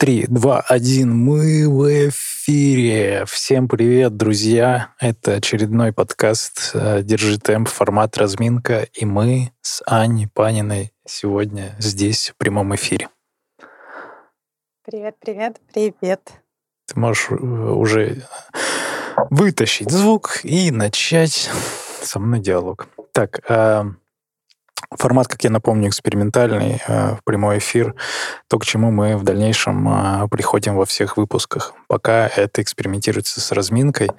Три, два, один. Мы в эфире. Всем привет, друзья. Это очередной подкаст э, «Держи темп», формат «Разминка». И мы с Аней Паниной сегодня здесь в прямом эфире. Привет, привет, привет. Ты можешь э, уже вытащить звук и начать со мной диалог. Так, а, Формат, как я напомню, экспериментальный, э, в прямой эфир, то, к чему мы в дальнейшем э, приходим во всех выпусках. Пока это экспериментируется с разминкой,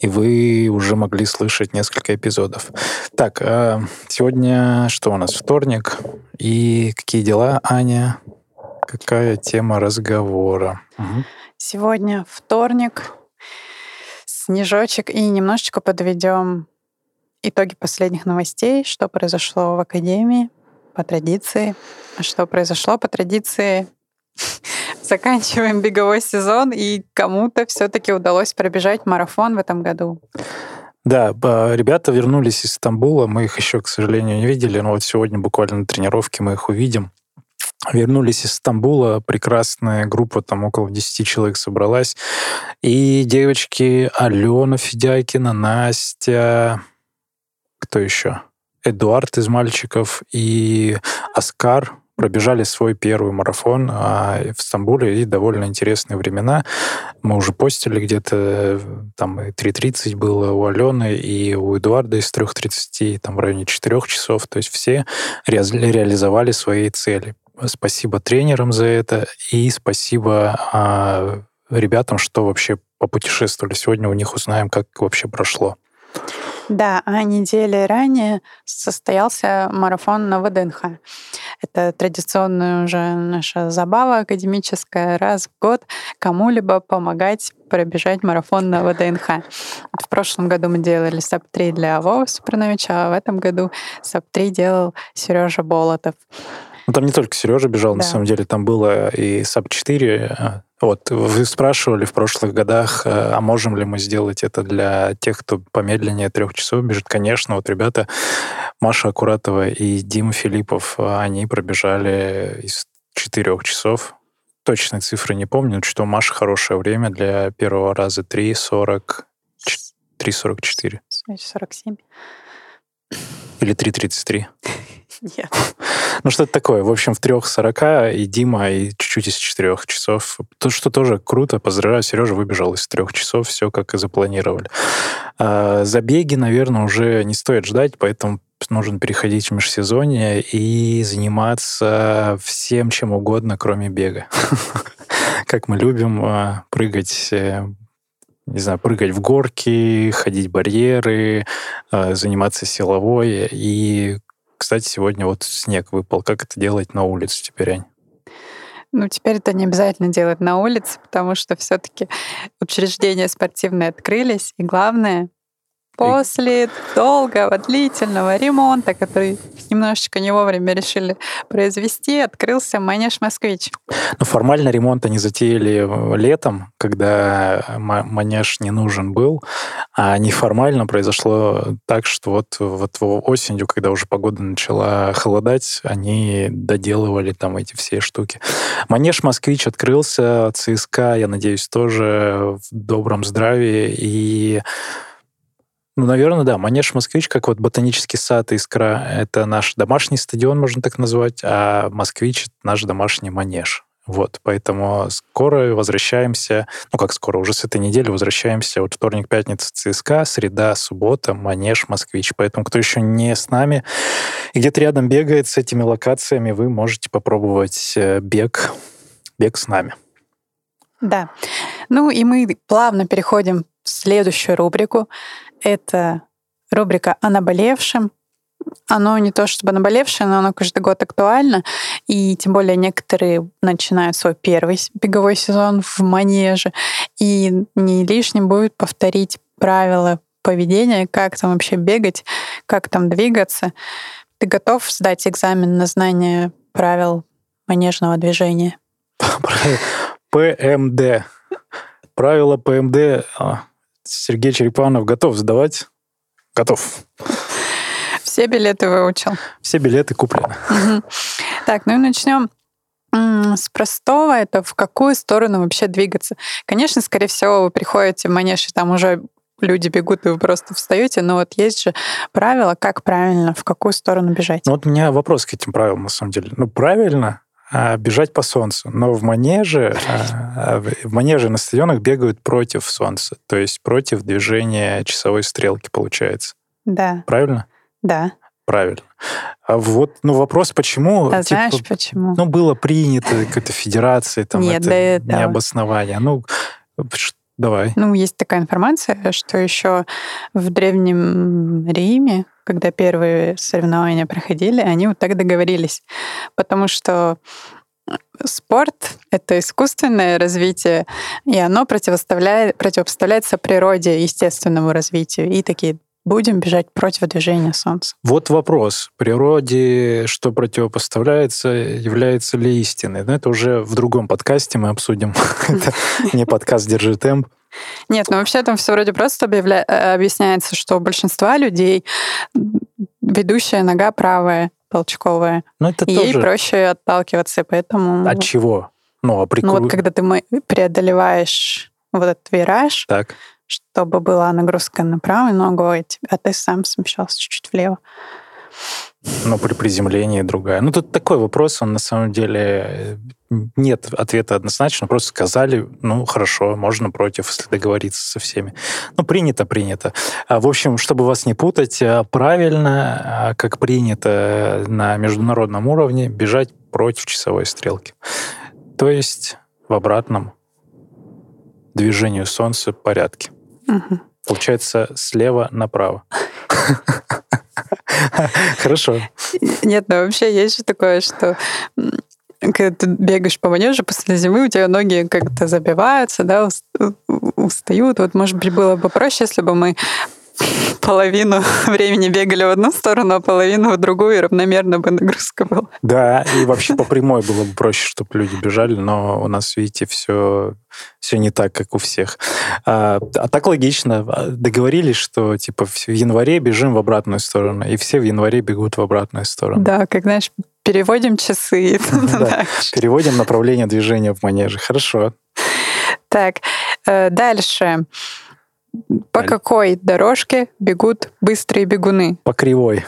и вы уже могли слышать несколько эпизодов. Так, э, сегодня что у нас? Вторник. И какие дела, Аня? Какая тема разговора? Сегодня вторник, снежочек, и немножечко подведем итоги последних новостей, что произошло в Академии по традиции, а что произошло по традиции. Заканчиваем беговой сезон, и кому-то все-таки удалось пробежать марафон в этом году. Да, ребята вернулись из Стамбула, мы их еще, к сожалению, не видели, но вот сегодня буквально на тренировке мы их увидим. Вернулись из Стамбула, прекрасная группа, там около 10 человек собралась. И девочки Алена Федякина, Настя, кто еще? Эдуард из «Мальчиков» и Оскар пробежали свой первый марафон а, в Стамбуле, и довольно интересные времена. Мы уже постили где-то, там и 3.30 было у Алены, и у Эдуарда из 3.30, там в районе 4 часов. То есть все ре реализовали свои цели. Спасибо тренерам за это, и спасибо а, ребятам, что вообще попутешествовали. Сегодня у них узнаем, как вообще прошло. Да, а недели ранее состоялся марафон на ВДНХ. Это традиционная уже наша забава академическая. Раз в год кому-либо помогать пробежать марафон на ВДНХ. В прошлом году мы делали sub 3 для Вова Суперновича, а в этом году sub 3 делал Сережа Болотов. Ну, там не только Сережа бежал, да. на самом деле, там было и sub 4, вот, вы спрашивали в прошлых годах, э, а можем ли мы сделать это для тех, кто помедленнее трех часов бежит? Конечно, вот ребята, Маша Акуратова и Дима Филиппов, они пробежали из четырех часов. Точные цифры не помню, что Маша хорошее время для первого раза 3.40... 3.44. 47. Или 3.33. Нет. Ну, что-то такое. В общем, в трех сорока и Дима, и чуть-чуть из четырех часов. То, что тоже круто. Поздравляю, Сережа выбежал из трех часов, все как и запланировали. А, забеги, наверное, уже не стоит ждать, поэтому нужно переходить в межсезонье и заниматься всем, чем угодно, кроме бега. Как мы любим а, прыгать э, не знаю, прыгать в горки, ходить барьеры, а, заниматься силовой и кстати, сегодня вот снег выпал. Как это делать на улице теперь, Ань? Ну, теперь это не обязательно делать на улице, потому что все-таки учреждения спортивные открылись, и главное, После долгого, длительного ремонта, который немножечко не вовремя решили произвести, открылся манеж «Москвич». Ну, формально ремонт они затеяли летом, когда манеж не нужен был, а неформально произошло так, что вот, вот осенью, когда уже погода начала холодать, они доделывали там эти все штуки. Манеж «Москвич» открылся, ЦСКА, я надеюсь, тоже в добром здравии, и ну, наверное, да. Манеж «Москвич», как вот ботанический сад «Искра», это наш домашний стадион, можно так назвать, а «Москвич» — наш домашний манеж. Вот, поэтому скоро возвращаемся, ну как скоро, уже с этой недели возвращаемся, вот вторник, пятница ЦСКА, среда, суббота, Манеж, Москвич. Поэтому кто еще не с нами и где-то рядом бегает с этими локациями, вы можете попробовать э, бег, бег с нами. Да. Ну и мы плавно переходим в следующую рубрику. Это рубрика «О наболевшем». Оно не то чтобы наболевшее, но оно каждый год актуально. И тем более некоторые начинают свой первый беговой сезон в манеже. И не лишним будет повторить правила поведения, как там вообще бегать, как там двигаться. Ты готов сдать экзамен на знание правил манежного движения? ПМД. Правила ПМД Сергей Черепанов готов сдавать? Готов. Все билеты выучил. Все билеты куплены. Угу. Так, ну и начнем С простого это в какую сторону вообще двигаться. Конечно, скорее всего, вы приходите в манеж, и там уже люди бегут, и вы просто встаете, но вот есть же правила, как правильно, в какую сторону бежать. Ну вот у меня вопрос к этим правилам, на самом деле. Ну, правильно бежать по солнцу, но в манеже, а, в манеже на стадионах бегают против солнца, то есть против движения часовой стрелки, получается. Да. Правильно? Да. Правильно. А вот, ну, вопрос, почему... А типа, знаешь, почему? Ну, было принято какой-то федерации, там, Нет, это, не обоснование. Ну, давай. Ну, есть такая информация, что еще в Древнем Риме, когда первые соревнования проходили, они вот так договорились. Потому что спорт — это искусственное развитие, и оно противоставляет, противопоставляется природе, естественному развитию. И такие будем бежать против движения Солнца. Вот вопрос. Природе, что противопоставляется, является ли истиной? Но это уже в другом подкасте мы обсудим. Это не подкаст «Держи темп». Нет, ну вообще там все вроде просто. Э, объясняется, что у большинства людей ведущая нога правая, толчковая. Но это и тоже... ей проще отталкиваться, поэтому... От чего? Ну, а прикол... ну вот когда ты преодолеваешь вот этот вираж, так чтобы была нагрузка на правую ногу, а ты сам смещался чуть-чуть влево. Но при приземлении другая. Ну, тут такой вопрос, он на самом деле нет ответа однозначно, просто сказали, ну, хорошо, можно против, если договориться со всеми. Ну, принято, принято. А, в общем, чтобы вас не путать, а, правильно, а, как принято на международном уровне, бежать против часовой стрелки. То есть в обратном движению Солнца порядке. Угу. Получается, слева направо. Хорошо. Нет, ну вообще есть же такое, что когда ты бегаешь по манежу после зимы, у тебя ноги как-то забиваются, да, устают. Вот, может быть, было бы проще, если бы мы половину времени бегали в одну сторону, а половину в другую, и равномерно бы нагрузка была. Да, и вообще по прямой было бы проще, чтобы люди бежали, но у нас, видите, все, все не так, как у всех. А, а так логично. Договорились, что типа в январе бежим в обратную сторону, и все в январе бегут в обратную сторону. Да, как знаешь, переводим часы. Переводим направление движения в манеже. Хорошо. Так, э, дальше. По какой дорожке бегут быстрые бегуны? По кривой.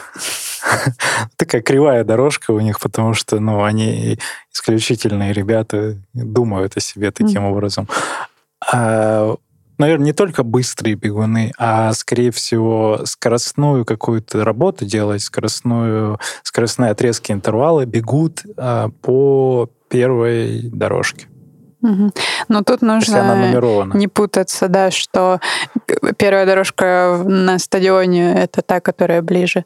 Такая кривая дорожка у них, потому что ну, они исключительные ребята, думают о себе таким образом. А, наверное, не только быстрые бегуны, а, скорее всего, скоростную какую-то работу делать, скоростную, скоростные отрезки интервала бегут а, по первой дорожке. Угу. Но тут нужно не путаться, да, что первая дорожка на стадионе это та, которая ближе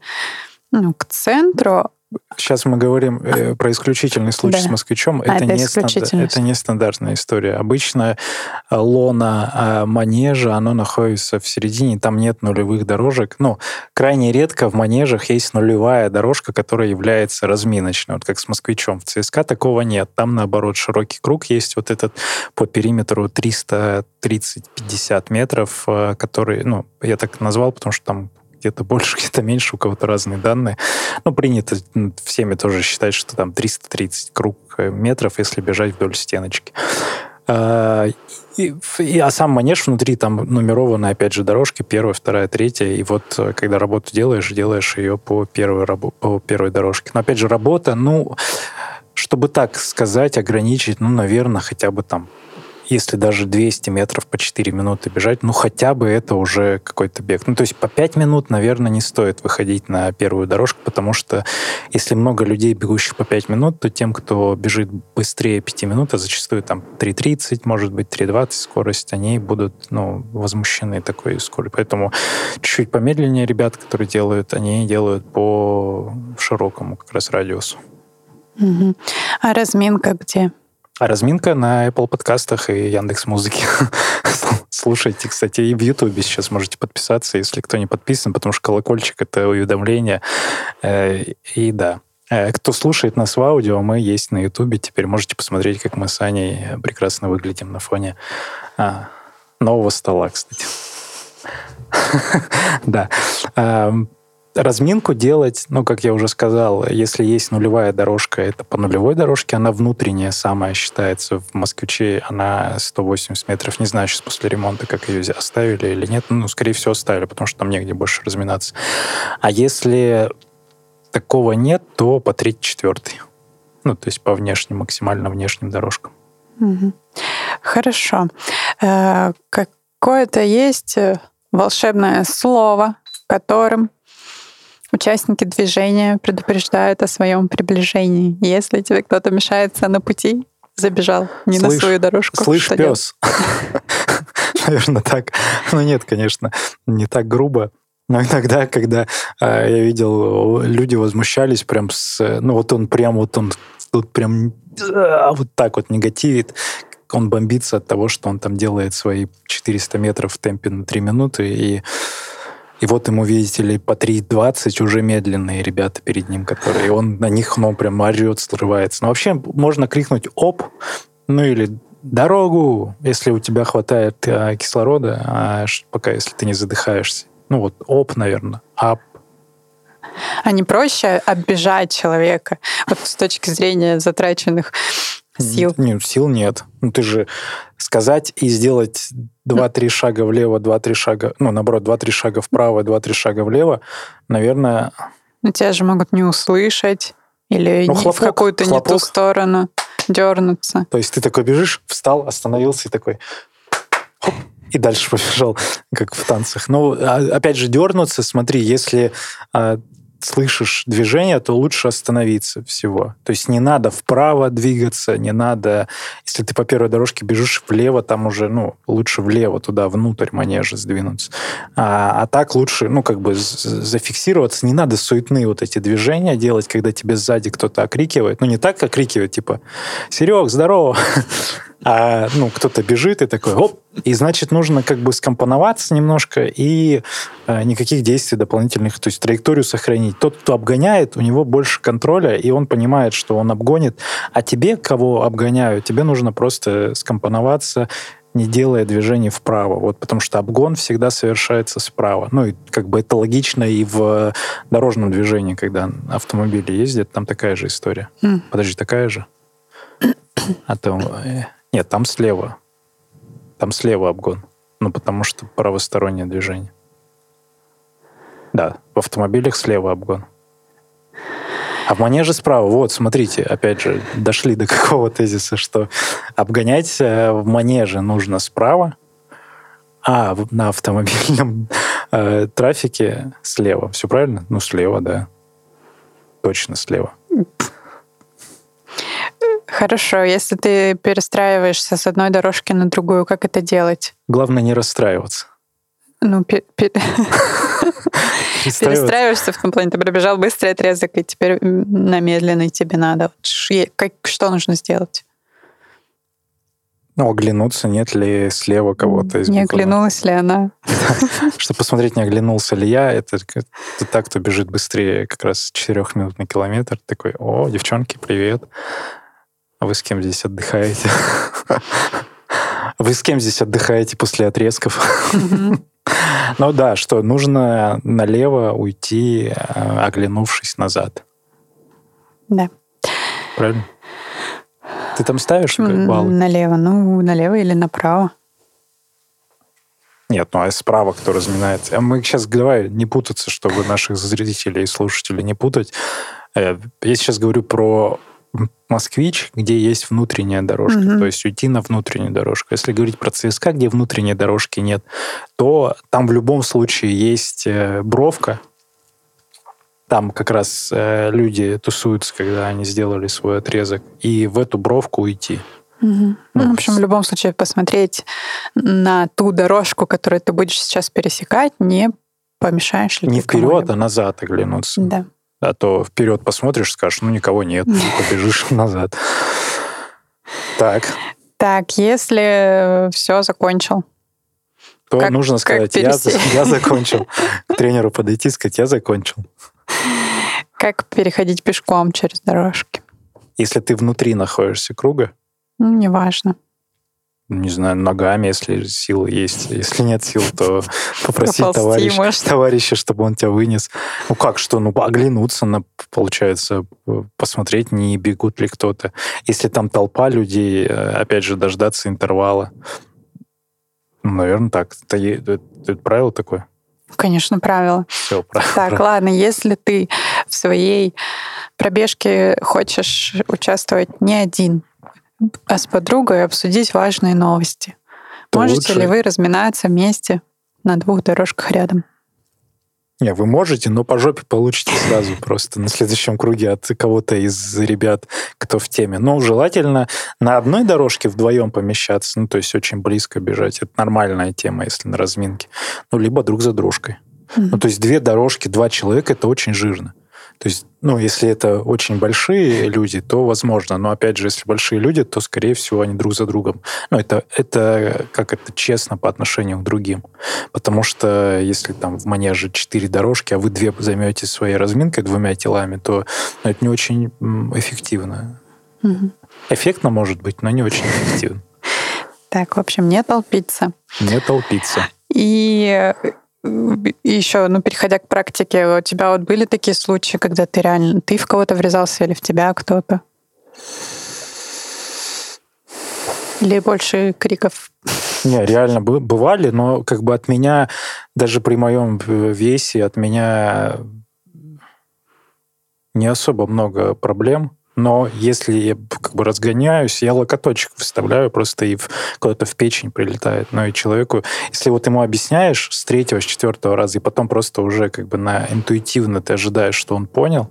ну, к центру, Сейчас мы говорим э, про исключительный случай да. с москвичом. А, это, это, не стандар... это не стандартная история. Обычно э, лона э, манежа, оно находится в середине, там нет нулевых дорожек. Ну, крайне редко в манежах есть нулевая дорожка, которая является разминочной. Вот как с москвичом. В ЦСКА такого нет. Там, наоборот, широкий круг есть вот этот по периметру 330-50 метров, э, который, ну, я так назвал, потому что там где-то больше, где-то меньше, у кого-то разные данные. Но принято всеми тоже считать, что там 330 круг э, метров, если бежать вдоль стеночки. А, и, и, а сам манеж внутри там нумерованы, опять же, дорожки, первая, вторая, третья. И вот э, когда работу делаешь, делаешь ее по первой, по первой дорожке. Но опять же, работа, ну, чтобы так сказать, ограничить, ну, наверное, хотя бы там если даже 200 метров по 4 минуты бежать, ну хотя бы это уже какой-то бег. Ну то есть по 5 минут, наверное, не стоит выходить на первую дорожку, потому что если много людей, бегущих по 5 минут, то тем, кто бежит быстрее 5 минут, а зачастую там 3.30, может быть 3.20 скорость, они будут ну, возмущены такой скоростью. Поэтому чуть-чуть помедленнее ребят, которые делают, они делают по широкому как раз радиусу. Угу. А разминка где? А разминка на Apple подкастах и Яндекс Музыке. Слушайте, кстати, и в Ютубе сейчас можете подписаться, если кто не подписан, потому что колокольчик — это уведомление. Э, и да, э, кто слушает нас в аудио, мы есть на Ютубе. Теперь можете посмотреть, как мы с Аней прекрасно выглядим на фоне а, нового стола, кстати. Да. Разминку делать, ну, как я уже сказал, если есть нулевая дорожка, это по нулевой дорожке, она внутренняя самая считается. В Москвиче она 180 метров. Не знаю сейчас после ремонта, как ее оставили или нет. Ну, скорее всего, оставили, потому что там негде больше разминаться. А если такого нет, то по третий, четвертый. Ну, то есть по внешним, максимально внешним дорожкам. Хорошо. Э, какое-то есть э, волшебное слово, которым участники движения предупреждают о своем приближении. Если тебе кто-то мешается на пути, забежал не слышь, на свою дорожку. Слышь, пес. Наверное, так. Ну нет, конечно, не так грубо. Но иногда, когда э, я видел, люди возмущались прям с... Ну вот он прям вот он тут прям э, вот так вот негативит. Он бомбится от того, что он там делает свои 400 метров в темпе на 3 минуты, и и вот ему, видите ли, по 3.20 уже медленные ребята перед ним, которые... И он на них, ну, прям орет, срывается. Но вообще можно крикнуть «оп!» Ну или «дорогу!» Если у тебя хватает а, кислорода, а, пока если ты не задыхаешься. Ну вот «оп», наверное, «ап», а не проще оббежать человека вот с точки зрения затраченных сил? Нет, сил нет. Ну, ты же сказать и сделать два-три шага влево, два-три шага, ну, наоборот, два-три шага вправо, два-три шага влево, наверное... Но тебя же могут не услышать или ну, хлопок, в какую-то не ту сторону дернуться. То есть ты такой бежишь, встал, остановился и такой... Хоп, и дальше побежал, как в танцах. Ну, а, опять же, дернуться, смотри, если а, слышишь движение, то лучше остановиться всего. То есть не надо вправо двигаться, не надо... Если ты по первой дорожке бежишь влево, там уже, ну, лучше влево, туда, внутрь манежа сдвинуться. А, а так лучше, ну, как бы зафиксироваться. Не надо суетные вот эти движения делать, когда тебе сзади кто-то окрикивает. Ну, не так окрикивает, типа, «Серег, здорово!» А ну, кто-то бежит и такой, оп, и значит, нужно как бы скомпоноваться немножко и э, никаких действий дополнительных, то есть траекторию сохранить. Тот, кто обгоняет, у него больше контроля, и он понимает, что он обгонит, а тебе, кого обгоняют, тебе нужно просто скомпоноваться, не делая движений вправо. Вот потому что обгон всегда совершается справа. Ну, и как бы это логично и в дорожном движении, когда автомобили ездят, там такая же история. Mm. Подожди, такая же? А то э, нет, там слева. Там слева обгон. Ну, потому что правостороннее движение. Да, в автомобилях слева обгон. А в манеже справа. Вот, смотрите, опять же, дошли до какого тезиса, что обгонять э, в манеже нужно справа, а на автомобильном э, трафике слева. Все правильно? Ну, слева, да. Точно слева. Хорошо, если ты перестраиваешься с одной дорожки на другую, как это делать? Главное не расстраиваться. Ну, пер- пер- перестраиваешься в том плане, ты пробежал быстрый отрезок, и теперь на медленный тебе надо. Как, что нужно сделать? Ну, оглянуться, нет ли слева кого-то из Не оглянулась ли она? Чтобы посмотреть, не оглянулся ли я, это, это так, кто бежит быстрее как раз 4 минут на километр. Такой, о, девчонки, привет. А вы с кем здесь отдыхаете? Вы с кем здесь отдыхаете после отрезков? Ну да, что нужно налево уйти, э, оглянувшись назад. Да. Правильно? Ты там ставишь баллы? Налево, ну, налево или направо. Нет, ну а справа кто разминается? А мы сейчас, давай, не путаться, чтобы наших зрителей и слушателей не путать. Э, я сейчас говорю про москвич, где есть внутренняя дорожка, угу. то есть уйти на внутреннюю дорожку. Если говорить про ЦСКА, где внутренней дорожки нет, то там в любом случае есть э, бровка. Там как раз э, люди тусуются, когда они сделали свой отрезок, и в эту бровку уйти. Угу. Ну, ну, в общем, в любом случае посмотреть на ту дорожку, которую ты будешь сейчас пересекать, не помешаешь ли Не вперед, а назад оглянуться. Да. А то вперед посмотришь, скажешь, ну никого нет, побежишь назад. Так. Так, если все закончил. То как, нужно сказать, я, я закончил. К тренеру подойти и сказать, я закончил. Как переходить пешком через дорожки? Если ты внутри находишься круга? Ну, неважно. Не знаю, ногами, если силы есть. Если нет сил, то попросить товарища, товарища, чтобы он тебя вынес. Ну как, что? Ну, оглянуться, на, получается, посмотреть, не бегут ли кто-то. Если там толпа людей, э, опять же, дождаться интервала. Ну, наверное, так. Это, это- это правило такое? Конечно, правило. Все, правило. Так, ладно, если ты в своей пробежке хочешь участвовать не один, а с подругой обсудить важные новости, То можете лучше- ли вы разминаться вместе на двух дорожках рядом? Не, вы можете, но по жопе получите сразу просто на следующем круге от кого-то из ребят, кто в теме. Но желательно на одной дорожке вдвоем помещаться, ну, то есть очень близко бежать. Это нормальная тема, если на разминке. Ну, либо друг за дружкой. Ну, то есть две дорожки, два человека, это очень жирно. То есть, ну, если это очень большие люди, то возможно. Но, опять же, если большие люди, то, скорее всего, они друг за другом. Ну, это, это как это честно по отношению к другим. Потому что если там в манеже четыре дорожки, а вы две займете своей разминкой двумя телами, то ну, это не очень эффективно. Мгм. Эффектно может быть, но не очень эффективно. Так, в общем, не толпиться. Не толпиться. И и еще, ну, переходя к практике, у тебя вот были такие случаи, когда ты реально, ты в кого-то врезался или в тебя кто-то? Или больше криков? Не, реально бы- бывали, но как бы от меня, даже при моем весе, от меня не особо много проблем. Но если я как бы разгоняюсь, я локоточек вставляю просто и куда-то в печень прилетает. Ну и человеку, если вот ему объясняешь с третьего, с четвертого раза, и потом просто уже как бы на интуитивно ты ожидаешь, что он понял,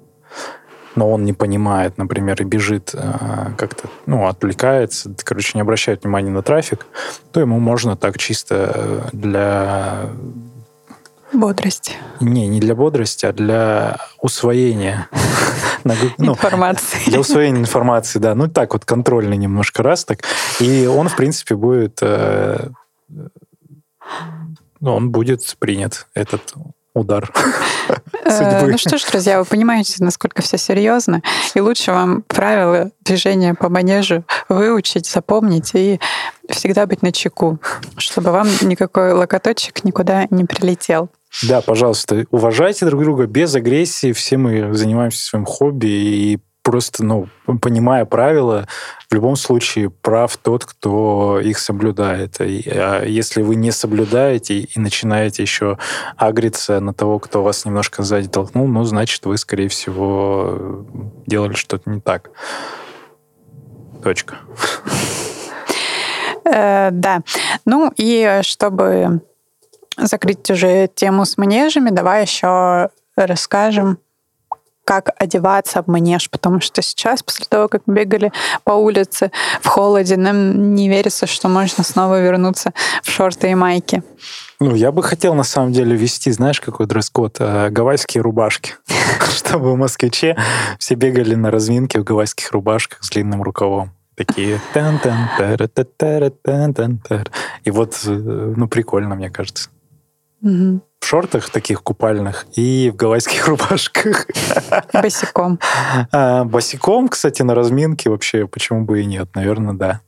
но он не понимает, например, и бежит э, как-то, ну, отвлекается, короче, не обращает внимания на трафик, то ему можно так чисто э, для... Бодрость, Не, не для бодрости, а для усвоения. Нагу- ну, информации. для усвоения информации, да. Ну, так вот, контрольный немножко раз так. И он, в принципе, будет... э, Ну, он будет принят, этот удар Э, судьбы. Ну что ж, друзья, вы понимаете, насколько все серьезно, и лучше вам правила движения по манежу выучить, запомнить и всегда быть на чеку, чтобы вам никакой локоточек никуда не прилетел. Да, пожалуйста, уважайте друг друга без агрессии. Все мы занимаемся своим хобби и просто, ну, понимая правила, в любом случае прав тот, кто их соблюдает. И, а если вы не соблюдаете и начинаете еще агриться на того, кто вас немножко сзади толкнул, ну, значит, вы, скорее всего, делали что-то не так. Точка. Э, да. Ну и чтобы закрыть уже тему с манежами, давай еще расскажем, как одеваться в манеж, потому что сейчас, после того, как бегали по улице в холоде, нам не верится, что можно снова вернуться в шорты и майки. Ну, я бы хотел, на самом деле, ввести, знаешь, какой дресс-код? Э, Гавайские рубашки. Чтобы москвиче все бегали на разминке в гавайских рубашках с длинным рукавом. Такие И вот, э, ну, прикольно, мне кажется. Мгм. В шортах таких купальных и в гавайских рубашках. Босиком. А босиком, кстати, на разминке вообще почему бы и нет? Наверное, да.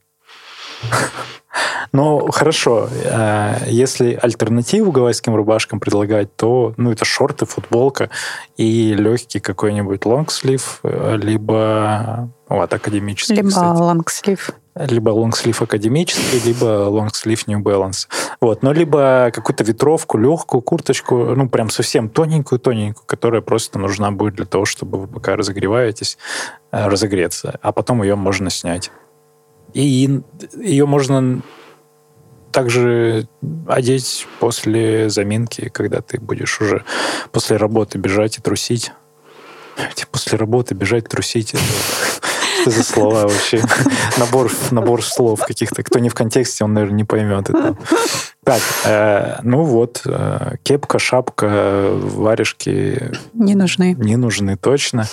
Ну, хорошо. а, Если альтернативу гавайским рубашкам предлагать, то ну, это шорты, футболка и легкий какой-нибудь лонгслив, либо вот, академический, Либо кстати. лонгслив. Либо лонгслив академический, либо лонгслив New Balance. Вот. Но либо какую-то ветровку, легкую курточку, ну, прям совсем тоненькую-тоненькую, которая просто нужна будет для того, чтобы вы пока разогреваетесь, э, разогреться. А потом ее можно снять. И ее можно также одеть после заминки, когда ты будешь уже после работы бежать и трусить. После работы бежать, трусить. Что за слова вообще? Набор, набор слов каких-то. Кто не в контексте, он, наверное, не поймет это. Так, э, ну вот, э, кепка, шапка, варежки Не нужны. не нужны точно.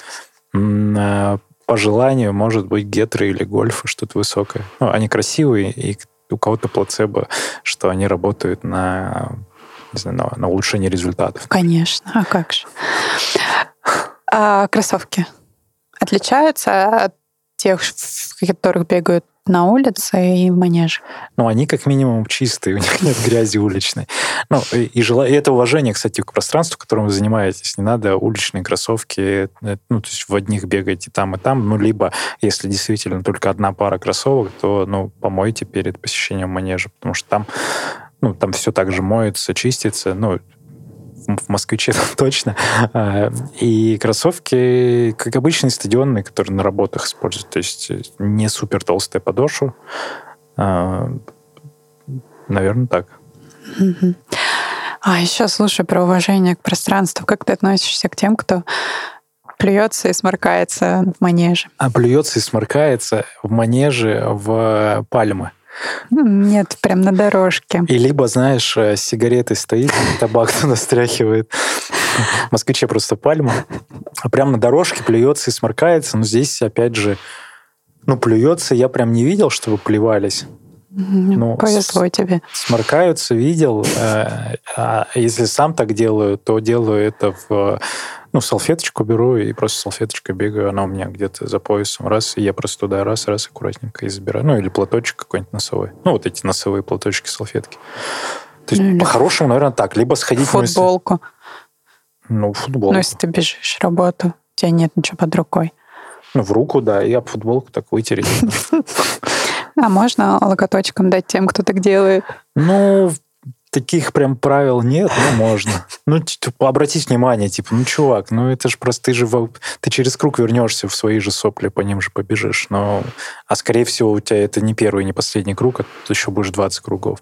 Э, По желанию, может быть, гетры или гольфы, что-то высокое. Ну, они красивые, и у кого-то плацебо, что они работают на, не знаю, на, на улучшение результатов. Конечно, а как же. А кроссовки отличаются от тех, которых бегают на улице и в манеже. Ну, они как минимум чистые, у них нет грязи уличной. Ну, и, и, жела... и это уважение, кстати, к пространству, которым вы занимаетесь. Не надо уличные кроссовки, э, ну, то есть в одних бегайте там и там, ну, либо, если действительно только одна пара кроссовок, то, ну, помойте перед посещением манежа, потому что там ну, там все так же моется, чистится, ну, в москвиче точно. А, и кроссовки, как обычные стадионные, которые на работах используют. То есть э, не супер толстая подошва. А, Наверное, так. А еще, слушай, про уважение к пространству. Как ты относишься к тем, кто плюется и сморкается в манеже? А плюется и сморкается в манеже в пальмы. Ну, нет, прям на дорожке. И либо, знаешь, э, сигареты стоит, табак туда стряхивает. В москвиче просто пальма. А прям на дорожке плюется и сморкается. Но здесь, опять же, ну, плюется, я прям не видел, чтобы плевались. Ну, Повезло тебе. Сморкаются, видел. Э, а если сам так делаю, то делаю это в ну, салфеточку беру и просто салфеточкой бегаю. Она у меня где-то за поясом. Раз, и я просто туда раз, раз аккуратненько и забираю. Ну, или платочек какой-нибудь носовой. Ну, вот эти носовые платочки, салфетки. То есть, ну, по-хорошему, наверное, так. Либо сходить... Футболку. Ну, футболку. Ну, если ты бежишь работу, у тебя нет ничего под рукой. Ну, в руку, да, и об футболку так вытереть. А можно локоточком дать тем, кто так делает? Ну, таких прям правил нет, но можно. Ну, типа, обратить внимание, типа, ну, чувак, ну, это же просто ты же ты через круг вернешься в свои же сопли, по ним же побежишь. Но, а скорее всего, у тебя это не первый, не последний круг, а тут еще будешь 20 кругов.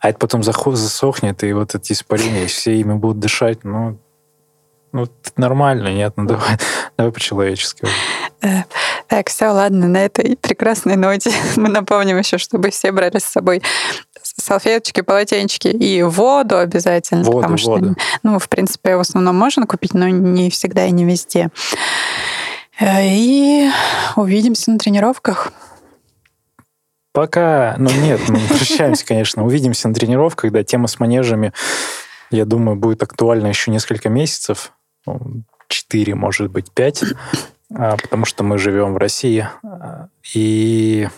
А это потом засохнет, и вот эти испарения, все ими будут дышать, ну, ну, нормально, нет, ну давай, давай по-человечески. Э, так, все, ладно, на этой прекрасной ноте мы напомним еще, чтобы все брали с собой салфеточки, полотенчики и воду обязательно. Воду, потому что, воду. ну, в принципе, в основном можно купить, но не всегда и не везде. Э, и увидимся на тренировках. Пока, ну нет, мы прощаемся, конечно. Увидимся на тренировках, когда тема с манежами, я думаю, будет актуальна еще несколько месяцев. Ну, четыре, может быть, пять, а, потому что мы живем в России. И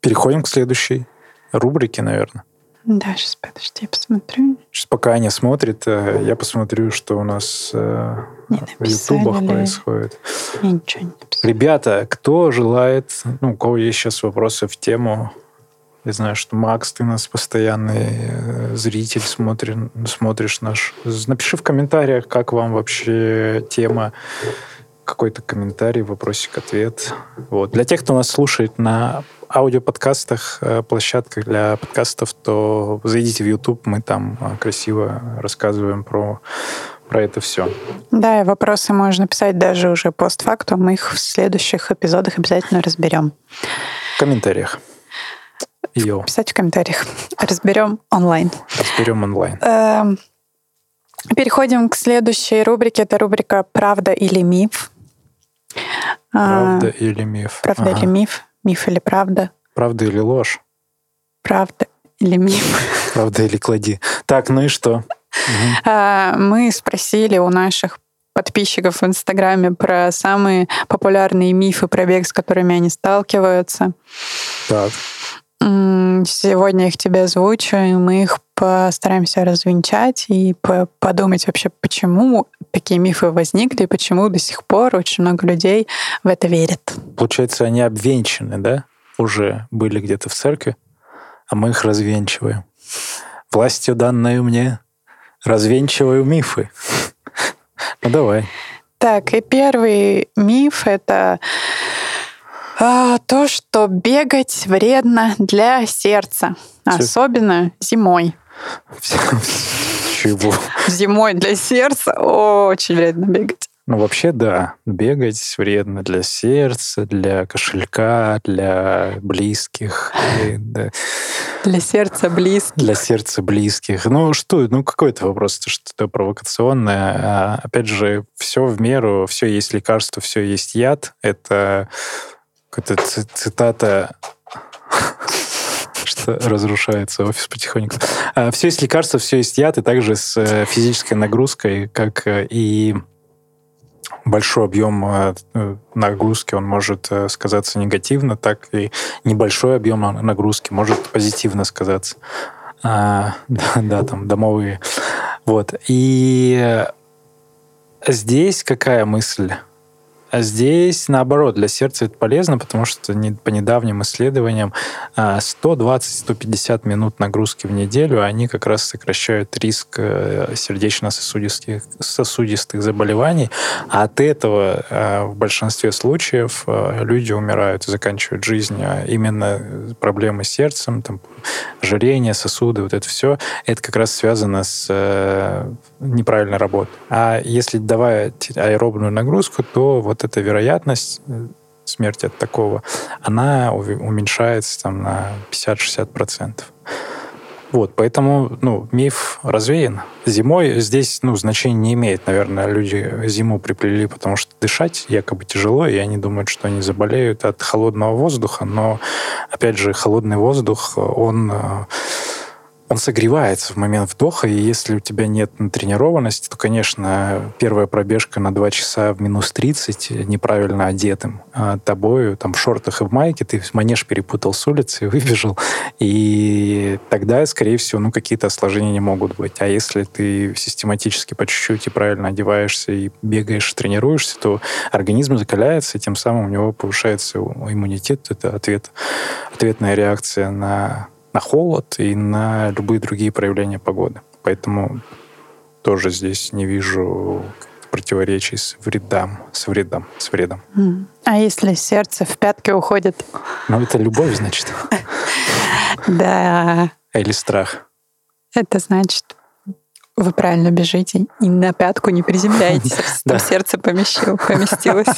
Переходим к следующей рубрике, наверное. Да, сейчас подожди, я посмотрю. Сейчас пока Аня смотрит, э, я посмотрю, что у нас э, в ютубах происходит. Я ничего не написала. Ребята, кто желает, ну, у кого есть сейчас вопросы в тему, я знаю, что Макс, ты нас постоянный э, зритель, смотри, смотришь наш. Напиши в комментариях, как вам вообще тема какой-то комментарий, вопросик, ответ. Вот. Для тех, кто нас слушает на аудиоподкастах, э, площадках для подкастов, то зайдите в YouTube, мы там э, красиво рассказываем про про это все. Да, и вопросы можно писать даже уже постфактум. Мы их в следующих эпизодах обязательно разберем. В комментариях. Йо. Писать в комментариях. Разберем онлайн. Разберем онлайн. Эм, переходим к следующей рубрике. Это рубрика «Правда или миф». Правда а, или миф? Правда ага. или миф? Миф или правда? Правда или ложь? Правда или миф? Правда или клади. Так, ну и что? А, мы спросили у наших подписчиков в Инстаграме про самые популярные мифы про бег, с которыми они сталкиваются. Так. Сегодня их тебе озвучу, и мы их постараемся развенчать и подумать вообще, почему такие мифы возникли, и почему до сих пор очень много людей в это верят. Получается, они обвенчаны, да? Уже были где-то в церкви, а мы их развенчиваем. Властью данной мне развенчиваю мифы. Ну давай. Так, и первый миф — это то, что бегать вредно для сердца, особенно зимой. Чего? Зимой для сердца очень вредно бегать. Ну, вообще, да. Бегать вредно для сердца, для кошелька, для близких. да. Для сердца близких. Для сердца близких. Ну, что, ну, какой-то вопрос, что-то провокационное. А, опять же, все в меру, все есть лекарство, все есть яд. Это какая-то цитата что разрушается офис потихоньку. А, все есть лекарство, все есть яд, и также с э, физической нагрузкой, как э, и большой объем э, нагрузки, он может сказаться негативно, так и небольшой объем нагрузки может позитивно сказаться. А, да, да, там домовые. Вот. И здесь какая мысль? А здесь, наоборот, для сердца это полезно, потому что по недавним исследованиям 120-150 а, минут нагрузки в неделю, они как раз сокращают риск э, сердечно-сосудистых сосудистых заболеваний, а от этого э, в большинстве случаев э, люди умирают заканчивают жизнь. А именно проблемы с сердцем, там, ожирение, сосуды, вот это все, это как раз связано с неправильной работой. А если давать аэробную нагрузку, то вот эта вероятность э, смерти от такого, она уменьшается там на 50-60%. Вот, поэтому, ну, миф развеян. Зимой здесь, ну, значения не имеет. Наверное, люди зиму приплели, потому что дышать якобы тяжело, и они думают, что они заболеют от холодного воздуха, но, опять же, холодный воздух, он э, он согревается в момент вдоха, и если у тебя нет натренированности, то, конечно, первая пробежка на 2 часа в минус 30 неправильно одетым а тобою, там, в шортах и в майке, ты манеж перепутал с улицы, выбежал, и тогда, скорее всего, ну, какие-то осложнения не могут быть. А если ты систематически по чуть-чуть и правильно одеваешься, и бегаешь, тренируешься, то организм закаляется, и тем самым у него повышается иммунитет, это ответ, ответная реакция на на холод и на любые другие проявления погоды. Поэтому тоже здесь не вижу противоречий с вредом, с вредом, с вредом. А если сердце в пятки уходит? Ну, это любовь, значит. Да. Или страх. Это значит, вы правильно бежите и на пятку не приземляетесь, там сердце помещил, поместилось.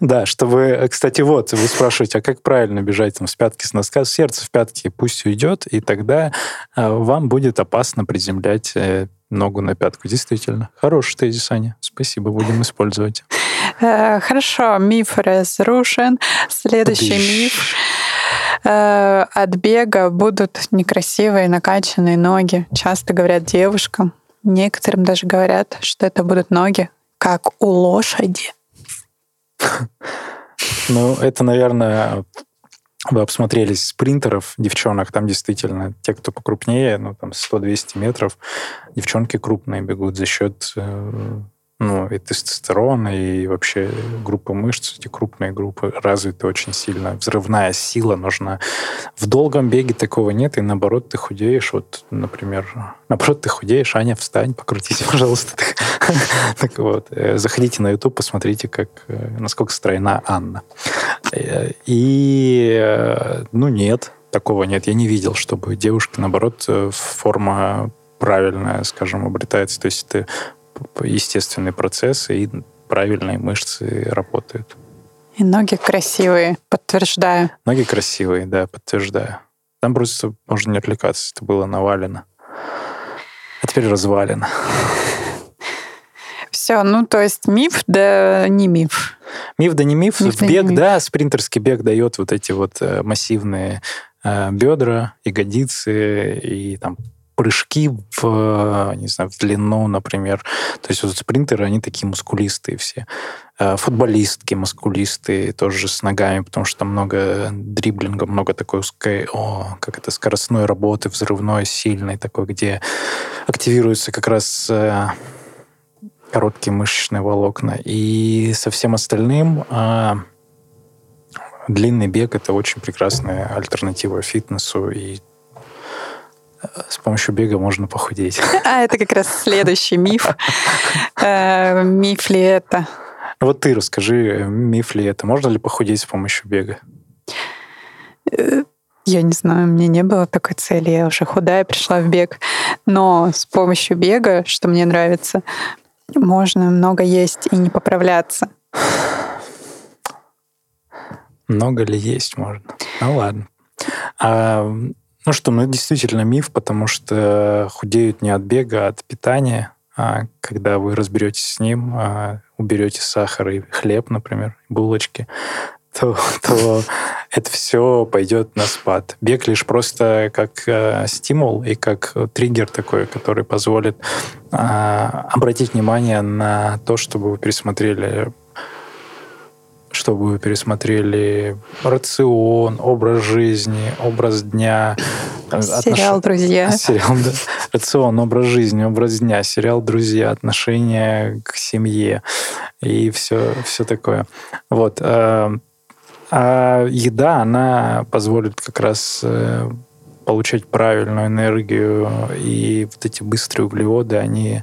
Да, чтобы, кстати, вот, вы спрашиваете, а как правильно бежать там с пятки с носка? Сердце в пятки пусть уйдет, и тогда а, вам будет опасно приземлять э, ногу на пятку. Действительно. Хороший тезис, Аня. Спасибо, будем использовать. Э, хорошо, миф разрушен. Следующий миф. Э, от бега будут некрасивые накачанные ноги. Часто говорят девушкам. Некоторым даже говорят, что это будут ноги, как у лошади. Ну, это, наверное, вы обсмотрелись спринтеров, девчонок, там действительно те, кто покрупнее, ну, там 100-200 метров, девчонки крупные бегут за счет э, ну, и тестостерон, и вообще группа мышц, эти крупные группы развиты очень сильно. Взрывная сила нужна. В долгом беге такого нет, и наоборот, ты худеешь. Вот, например, наоборот, ты худеешь, Аня, встань, покрутись, пожалуйста. Так вот, э, заходите на YouTube, посмотрите, как, э, насколько стройна Анна. Э, и, ну, нет, такого нет. Я не видел, чтобы девушка, наоборот, форма правильная, скажем, обретается. То есть это естественные процессы и правильные мышцы работают. И ноги красивые, подтверждаю. Ноги красивые, да, подтверждаю. Там просто можно не отвлекаться, это было навалено. А теперь развалено. Все, ну то есть миф, да не миф. Миф, да не миф. миф бег, да, да, спринтерский бег дает вот эти вот э, массивные э, бедра, ягодицы и там прыжки в, не знаю, в длину, например. То есть вот спринтеры, они такие мускулистые все. А футболистки мускулистые, тоже с ногами, потому что там много дриблинга, много такой узкой, о, как это, скоростной работы, взрывной, сильной такой, где активируются как раз э, короткие мышечные волокна. И со всем остальным э, длинный бег — это очень прекрасная альтернатива фитнесу и с помощью бега можно похудеть. А это как раз следующий миф. Э, миф ли это? Вот ты расскажи, миф ли это? Можно ли похудеть с помощью бега? Э, я не знаю, у меня не было такой цели. Я уже худая, пришла в бег. Но с помощью бега, что мне нравится, можно много есть и не поправляться. Много ли есть можно? Ну ладно. А ну что, ну это действительно миф, потому что худеют не от бега, а от питания. А когда вы разберетесь с ним, а уберете сахар и хлеб, например, булочки, то, то это все пойдет на спад. Бег лишь просто как э, стимул и как триггер такой, который позволит э, обратить внимание на то, чтобы вы пересмотрели чтобы вы пересмотрели рацион, образ жизни, образ дня. Сериал отнош... «Друзья». Сериал, да. Рацион, образ жизни, образ дня, сериал «Друзья», отношения к семье и все, все такое. Вот. Э, а еда, она позволит как раз э, получать правильную энергию, и вот эти быстрые углеводы, они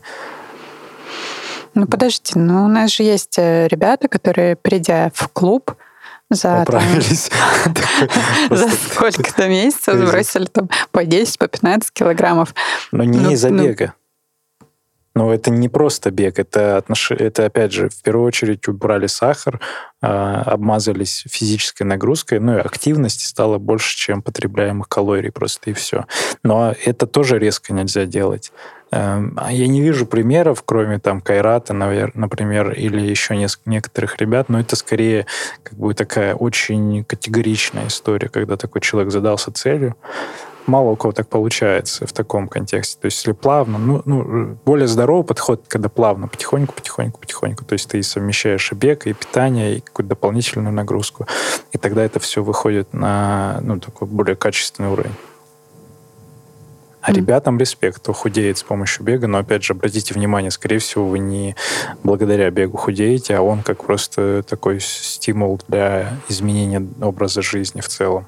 ну, подождите, ну у нас же есть э, ребята, которые, придя в клуб, за, Поправились. за сколько-то месяцев сбросили там по 10, по 15 килограммов. Но не ну, из-за ну, бега. Но это не просто бег, это, отнош... это опять же, в первую очередь убрали сахар, э, обмазались физической нагрузкой, ну и активности стало больше, чем потребляемых калорий просто, и все. Но это тоже резко нельзя делать. Эм, а я не вижу примеров, кроме там Кайрата, например, или еще некоторых ребят, но это скорее как бы такая очень категоричная история, когда такой человек задался целью. Мало у кого так получается в таком контексте. То есть, если плавно, ну, ну более здоровый подход, когда плавно, потихоньку, потихоньку, потихоньку. То есть ты совмещаешь и бег, и питание, и какую-то дополнительную нагрузку. И тогда это все выходит на ну, такой более качественный уровень. А mm. ребятам респект, кто худеет с помощью бега, но опять же, обратите внимание, скорее всего, вы не благодаря бегу худеете, а он как просто такой стимул для изменения образа жизни в целом.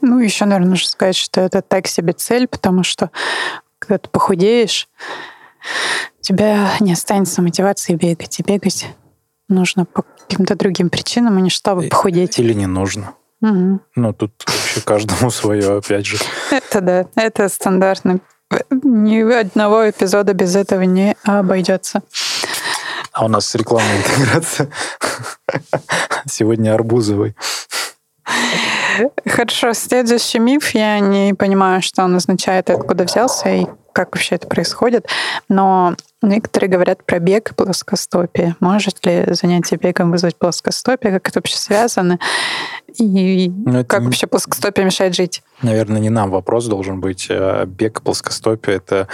Ну, еще, наверное, нужно сказать, что это так себе цель, потому что когда ты похудеешь, у тебя не останется мотивации бегать. И бегать нужно по каким-то другим причинам, а не чтобы похудеть. Или не нужно. Угу. Ну, тут вообще каждому свое, опять же. Это да, это стандартно. Ни одного эпизода без этого не обойдется. А у нас рекламная интеграция. Сегодня Арбузовый. Хорошо, следующий миф. Я не понимаю, что он означает, откуда взялся и как вообще это происходит. Но некоторые говорят про бег и плоскостопие. Может ли занятие бегом вызвать плоскостопие? Как это вообще связано? И ну, как не... вообще плоскостопие мешает жить? Наверное, не нам вопрос должен быть. А бег и плоскостопие — это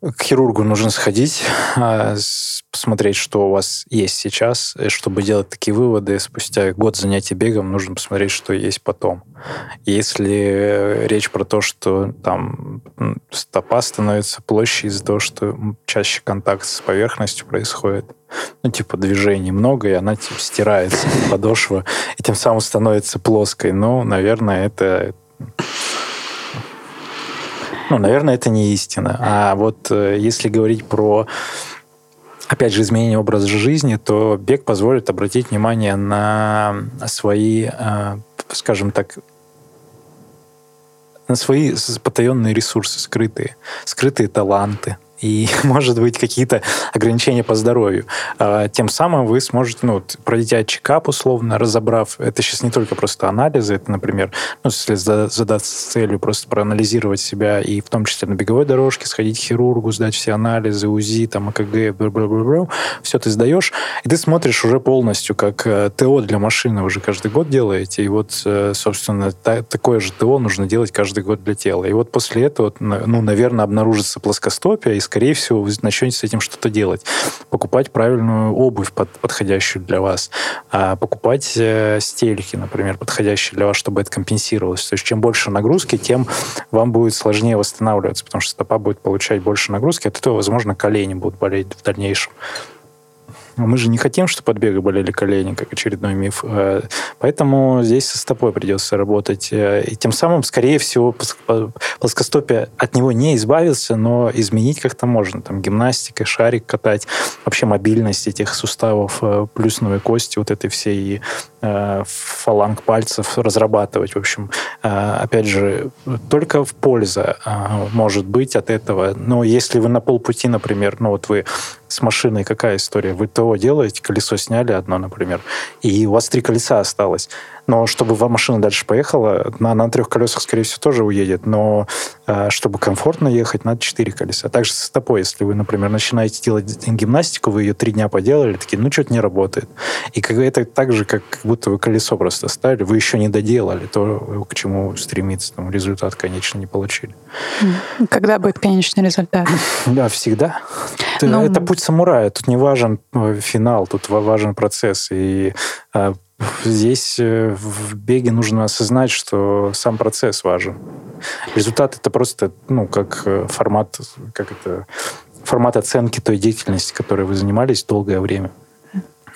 к хирургу нужно сходить, а, посмотреть, что у вас есть сейчас. И чтобы делать такие выводы, спустя год занятий бегом нужно посмотреть, что есть потом. Если речь про то, что там стопа становится площадь из-за того, что чаще контакт с поверхностью происходит, ну, типа, движений много, и она типа, стирается, подошва, и тем самым становится плоской. Ну, наверное, это ну, наверное, это не истина. А вот э, если говорить про опять же, изменение образа жизни, то бег позволит обратить внимание на свои, э, скажем так, на свои потаенные ресурсы, скрытые, скрытые таланты, и, может быть, какие-то ограничения по здоровью. А, тем самым вы сможете, ну, пройдя чекап условно, разобрав, это сейчас не только просто анализы, это, например, ну, если задаться целью просто проанализировать себя и в том числе на беговой дорожке, сходить к хирургу, сдать все анализы, УЗИ, там, АКГ, бла-бла-бла, все ты сдаешь, и ты смотришь уже полностью, как э, ТО для машины вы же каждый год делаете, и вот, э, собственно, та, такое же ТО нужно делать каждый год для тела. И вот после этого, ну, наверное, обнаружится плоскостопие, и скорее всего, вы начнете с этим что-то делать. Покупать правильную обувь, под, подходящую для вас. А покупать э, стельки, например, подходящие для вас, чтобы это компенсировалось. То есть чем больше нагрузки, тем вам будет сложнее восстанавливаться, потому что стопа будет получать больше нагрузки, от этого, возможно, колени будут болеть в дальнейшем. Мы же не хотим, чтобы от бега болели колени, как очередной миф. Э, поэтому здесь со стопой придется работать. Э, и тем самым, скорее всего, плоскостопие от него не избавился, но изменить как-то можно. Там гимнастика, шарик катать, вообще мобильность этих суставов, э, плюсновой кости, вот этой всей фаланг пальцев разрабатывать. В общем, опять же, только в польза может быть от этого. Но если вы на полпути, например, ну вот вы с машиной какая история? Вы ТО делаете, колесо сняли одно, например, и у вас три колеса осталось. Но чтобы машина дальше поехала, на, на трех колесах, скорее всего, тоже уедет, но э, чтобы комфортно ехать, надо четыре колеса. Также со стопой, если вы, например, начинаете делать гимнастику, вы ее три дня поделали, такие, ну, что-то не работает. И как, это так же, как, как будто вы колесо просто ставили, вы еще не доделали то, к чему стремиться, там, результат, конечно, не получили. Когда будет конечный результат? Да, всегда. Ну, это путь самурая. Тут не важен э, финал, тут важен процесс. И а, здесь э, в беге нужно осознать, что сам процесс важен. Результат это просто, ну, как э, формат, как это, формат оценки той деятельности, которой вы занимались долгое время.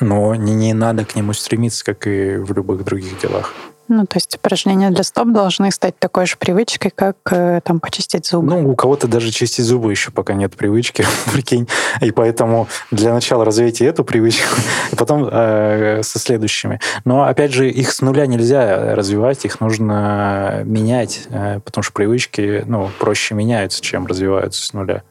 Но не, не надо к нему стремиться, как и в любых других делах. Ну, то есть упражнения для стоп должны стать такой же привычкой, как э, там почистить зубы. Ну, у кого-то даже чистить зубы еще пока нет привычки, прикинь. И поэтому для начала развейте эту привычку, и потом э, со следующими. Но, опять же, их с нуля нельзя развивать, их нужно менять, э, потому что привычки, ну, проще меняются, чем развиваются с нуля.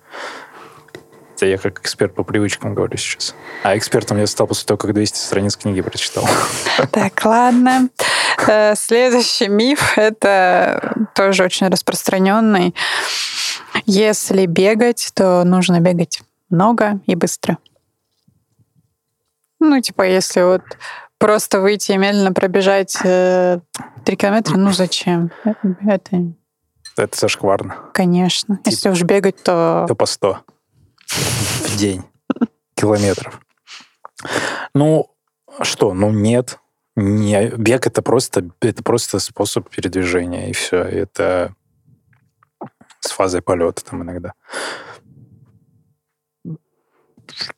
Это я как эксперт по привычкам говорю сейчас. А экспертом я стал после того, как 200 страниц книги прочитал. Так, ладно. Э, следующий миф — это тоже очень распространенный. Если бегать, то нужно бегать много и быстро. Ну, типа, если вот просто выйти и медленно пробежать э, 3 километра, ну зачем? Это, это зашкварно. Конечно. Типа, если уж бегать, то... То по 100 в день километров. Ну, что? Ну, нет. Не, бег это просто, это просто способ передвижения, и все. Это с фазой полета там иногда.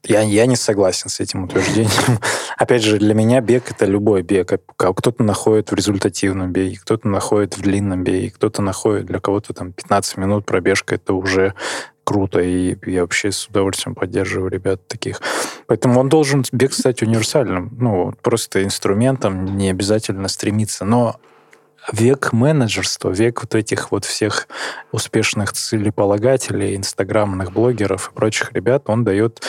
Я, я не согласен с этим утверждением. Опять же, для меня бег — это любой бег. Кто-то находит в результативном беге, кто-то находит в длинном беге, кто-то находит для кого-то там 15 минут пробежка — это уже круто, и я вообще с удовольствием поддерживаю ребят таких. Поэтому он должен бег стать универсальным, ну, просто инструментом, не обязательно стремиться. Но век менеджерства, век вот этих вот всех успешных целеполагателей, инстаграмных блогеров и прочих ребят, он дает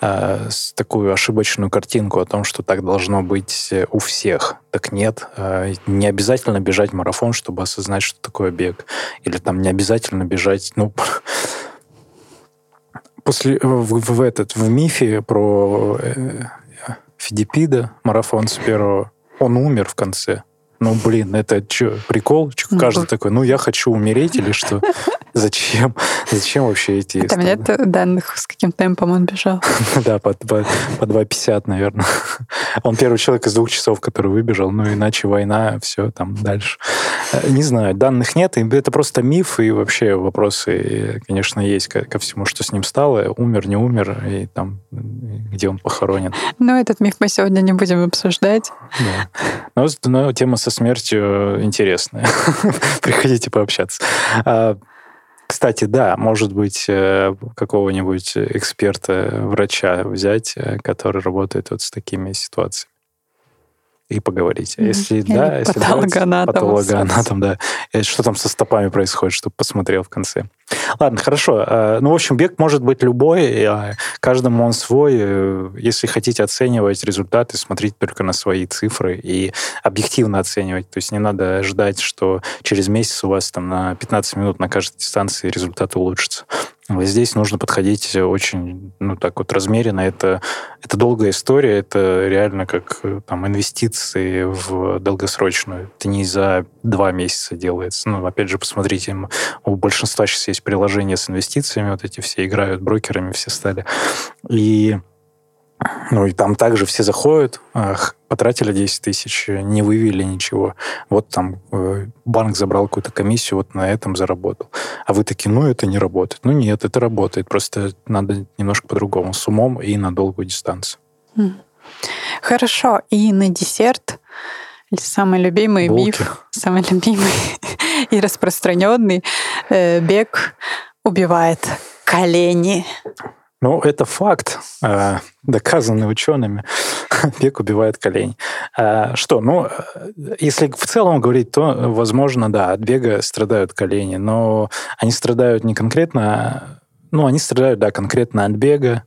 э, такую ошибочную картинку о том, что так должно быть у всех. Так нет. Э, не обязательно бежать марафон, чтобы осознать, что такое бег. Или там не обязательно бежать, ну, после в, в этот в мифе про э, марафон с первого он умер в конце. Ну, блин, это что, прикол? Чё, каждый такой, ну, я хочу умереть или что? Зачем? Зачем вообще эти... А там нет данных, с каким темпом он бежал? Да, по, по, по 2.50, наверное. Он первый человек из двух часов, который выбежал, ну, иначе война, все, там дальше. Э, не знаю, данных нет, это просто миф, и вообще вопросы, конечно, есть ко, всему, что с ним стало, умер, не умер, и там, где он похоронен. Ну, этот миф мы сегодня не будем обсуждать. Да. Но, но тема со смертью интересная. Приходите пообщаться. Кстати, да, может быть, э, какого-нибудь эксперта, врача взять, э, который работает вот с такими ситуациями и поговорить. А если Или да, если патологоанатом. Патологоанатом, да. Что там со стопами происходит, чтобы посмотрел в конце. Ладно, хорошо. А, ну, в общем, бег может быть любой, а каждому он свой. Э, если хотите оценивать результаты, смотрите только на свои цифры и объективно оценивать. То есть не надо ждать, что через месяц у вас там на 15 минут на каждой дистанции результат улучшится. Здесь нужно подходить очень, ну, так вот, размеренно. Это, это долгая история, это реально как э, там инвестиции в долгосрочную. Это не за два месяца делается. Ну, опять же, посмотрите, у большинства сейчас есть приложения с инвестициями, вот эти все играют брокерами, все стали. И ну и там также все заходят, потратили 10 тысяч, не вывели ничего. Вот там э, банк забрал какую-то комиссию, вот на этом заработал. А вы такие, ну это не работает. Ну нет, это работает. Просто надо немножко по-другому, с умом и на долгую дистанцию. Хорошо. И на десерт самый любимый Булки. миф, самый любимый и распространенный э, бег убивает колени. Ну, это факт, э, доказанный учеными. Бег убивает колени. Э, что, ну, если в целом говорить, то, возможно, да, от бега страдают колени, но они страдают не конкретно, ну, они страдают, да, конкретно от бега,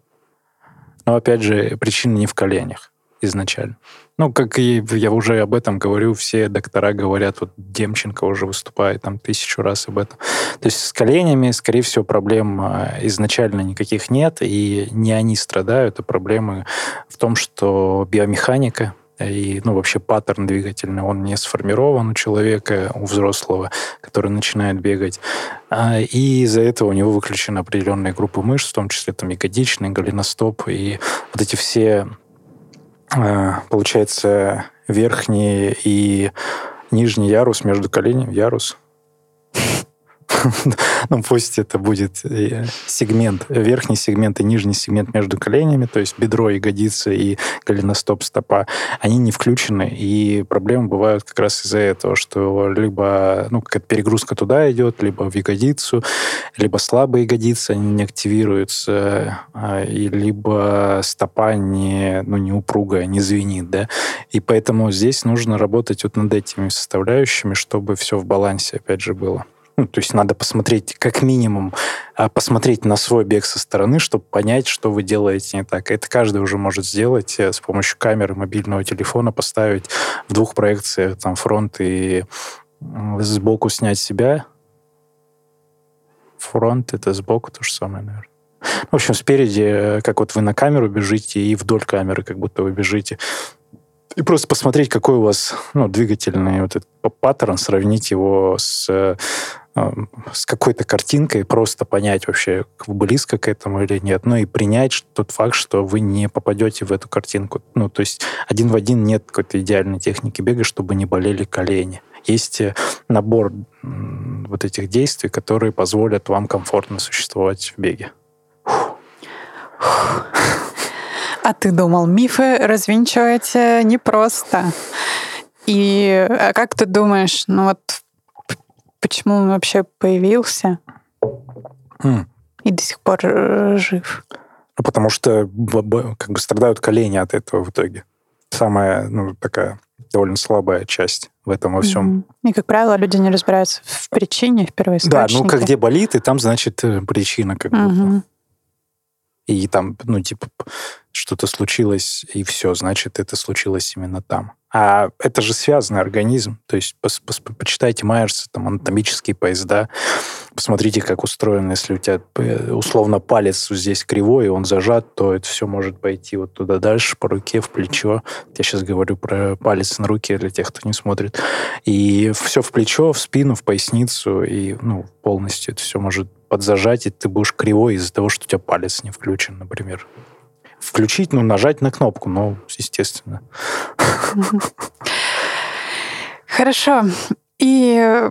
но, опять же, причина не в коленях. изначально. Ну, как и я уже об этом говорю, все доктора говорят, вот Демченко уже выступает там тысячу раз об этом. То есть с коленями, скорее всего, проблем а, изначально никаких нет, и не они страдают, а проблемы в том, что биомеханика и, ну, вообще паттерн двигательный, он не сформирован у человека, у взрослого, который начинает бегать. А, и из-за этого у него выключены определенные группы мышц, в том числе там ягодичный, голеностоп, и вот эти все получается, верхний и нижний ярус между коленями, ярус, ну, пусть это будет э, сегмент, верхний сегмент и нижний сегмент между коленями, то есть бедро, ягодица и голеностоп стопа, они не включены, и проблемы бывают как раз из-за этого, что либо, ну, какая-то перегрузка туда идет, либо в ягодицу, либо слабые ягодицы, они не активируются, а, и либо стопа не, ну, не упругая, не звенит, да, и поэтому здесь нужно работать вот над этими составляющими, чтобы все в балансе, опять же, было. Ну, то есть надо посмотреть, как минимум, а, посмотреть на свой бег со стороны, чтобы понять, что вы делаете не так. Это каждый уже может сделать э, с помощью камеры мобильного телефона, поставить в двух проекциях там фронт и сбоку снять себя. Фронт — это сбоку то же самое, наверное. В общем, спереди, э, как вот вы на камеру бежите, и вдоль камеры, как будто вы бежите. И просто посмотреть, какой у вас ну, двигательный вот этот паттерн, сравнить его с э, с какой-то картинкой, просто понять вообще, близко к этому или нет, ну и принять тот факт, что вы не попадете в эту картинку. Ну, то есть один в один нет какой-то идеальной техники бега, чтобы не болели колени. Есть э, набор вот этих действий, которые позволят вам комфортно существовать в беге. А ты думал, мифы развенчивать непросто. И а как ты думаешь, ну вот почему он вообще появился mm. и до сих пор э, жив? Ну, потому что как бы страдают колени от этого в итоге. Самая, ну, такая довольно слабая часть в этом во всем. Mm-hmm. И, как правило, люди не разбираются в причине, в первоисточнике. Да, ну, как где болит, и там, значит, э, причина как mm-hmm. будто. И там, ну, типа, что-то случилось, и все, значит, это случилось именно там. А это же связанный организм. То есть пос, пос, почитайте Майерса, там, анатомические поезда, посмотрите, как устроено. Если у тебя условно палец здесь кривой, и он зажат, то это все может пойти вот туда дальше, по руке, в плечо. Я сейчас говорю про палец на руке для тех, кто не смотрит. И все в плечо, в спину, в поясницу, и ну, полностью это все может подзажать, и ты будешь кривой из-за того, что у тебя палец не включен, например включить, ну, нажать на кнопку, ну, естественно. Хорошо. И,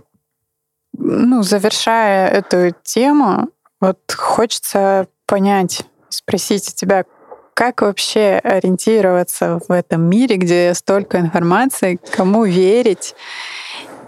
ну, завершая эту тему, вот хочется понять, спросить у тебя, как вообще ориентироваться в этом мире, где столько информации, кому верить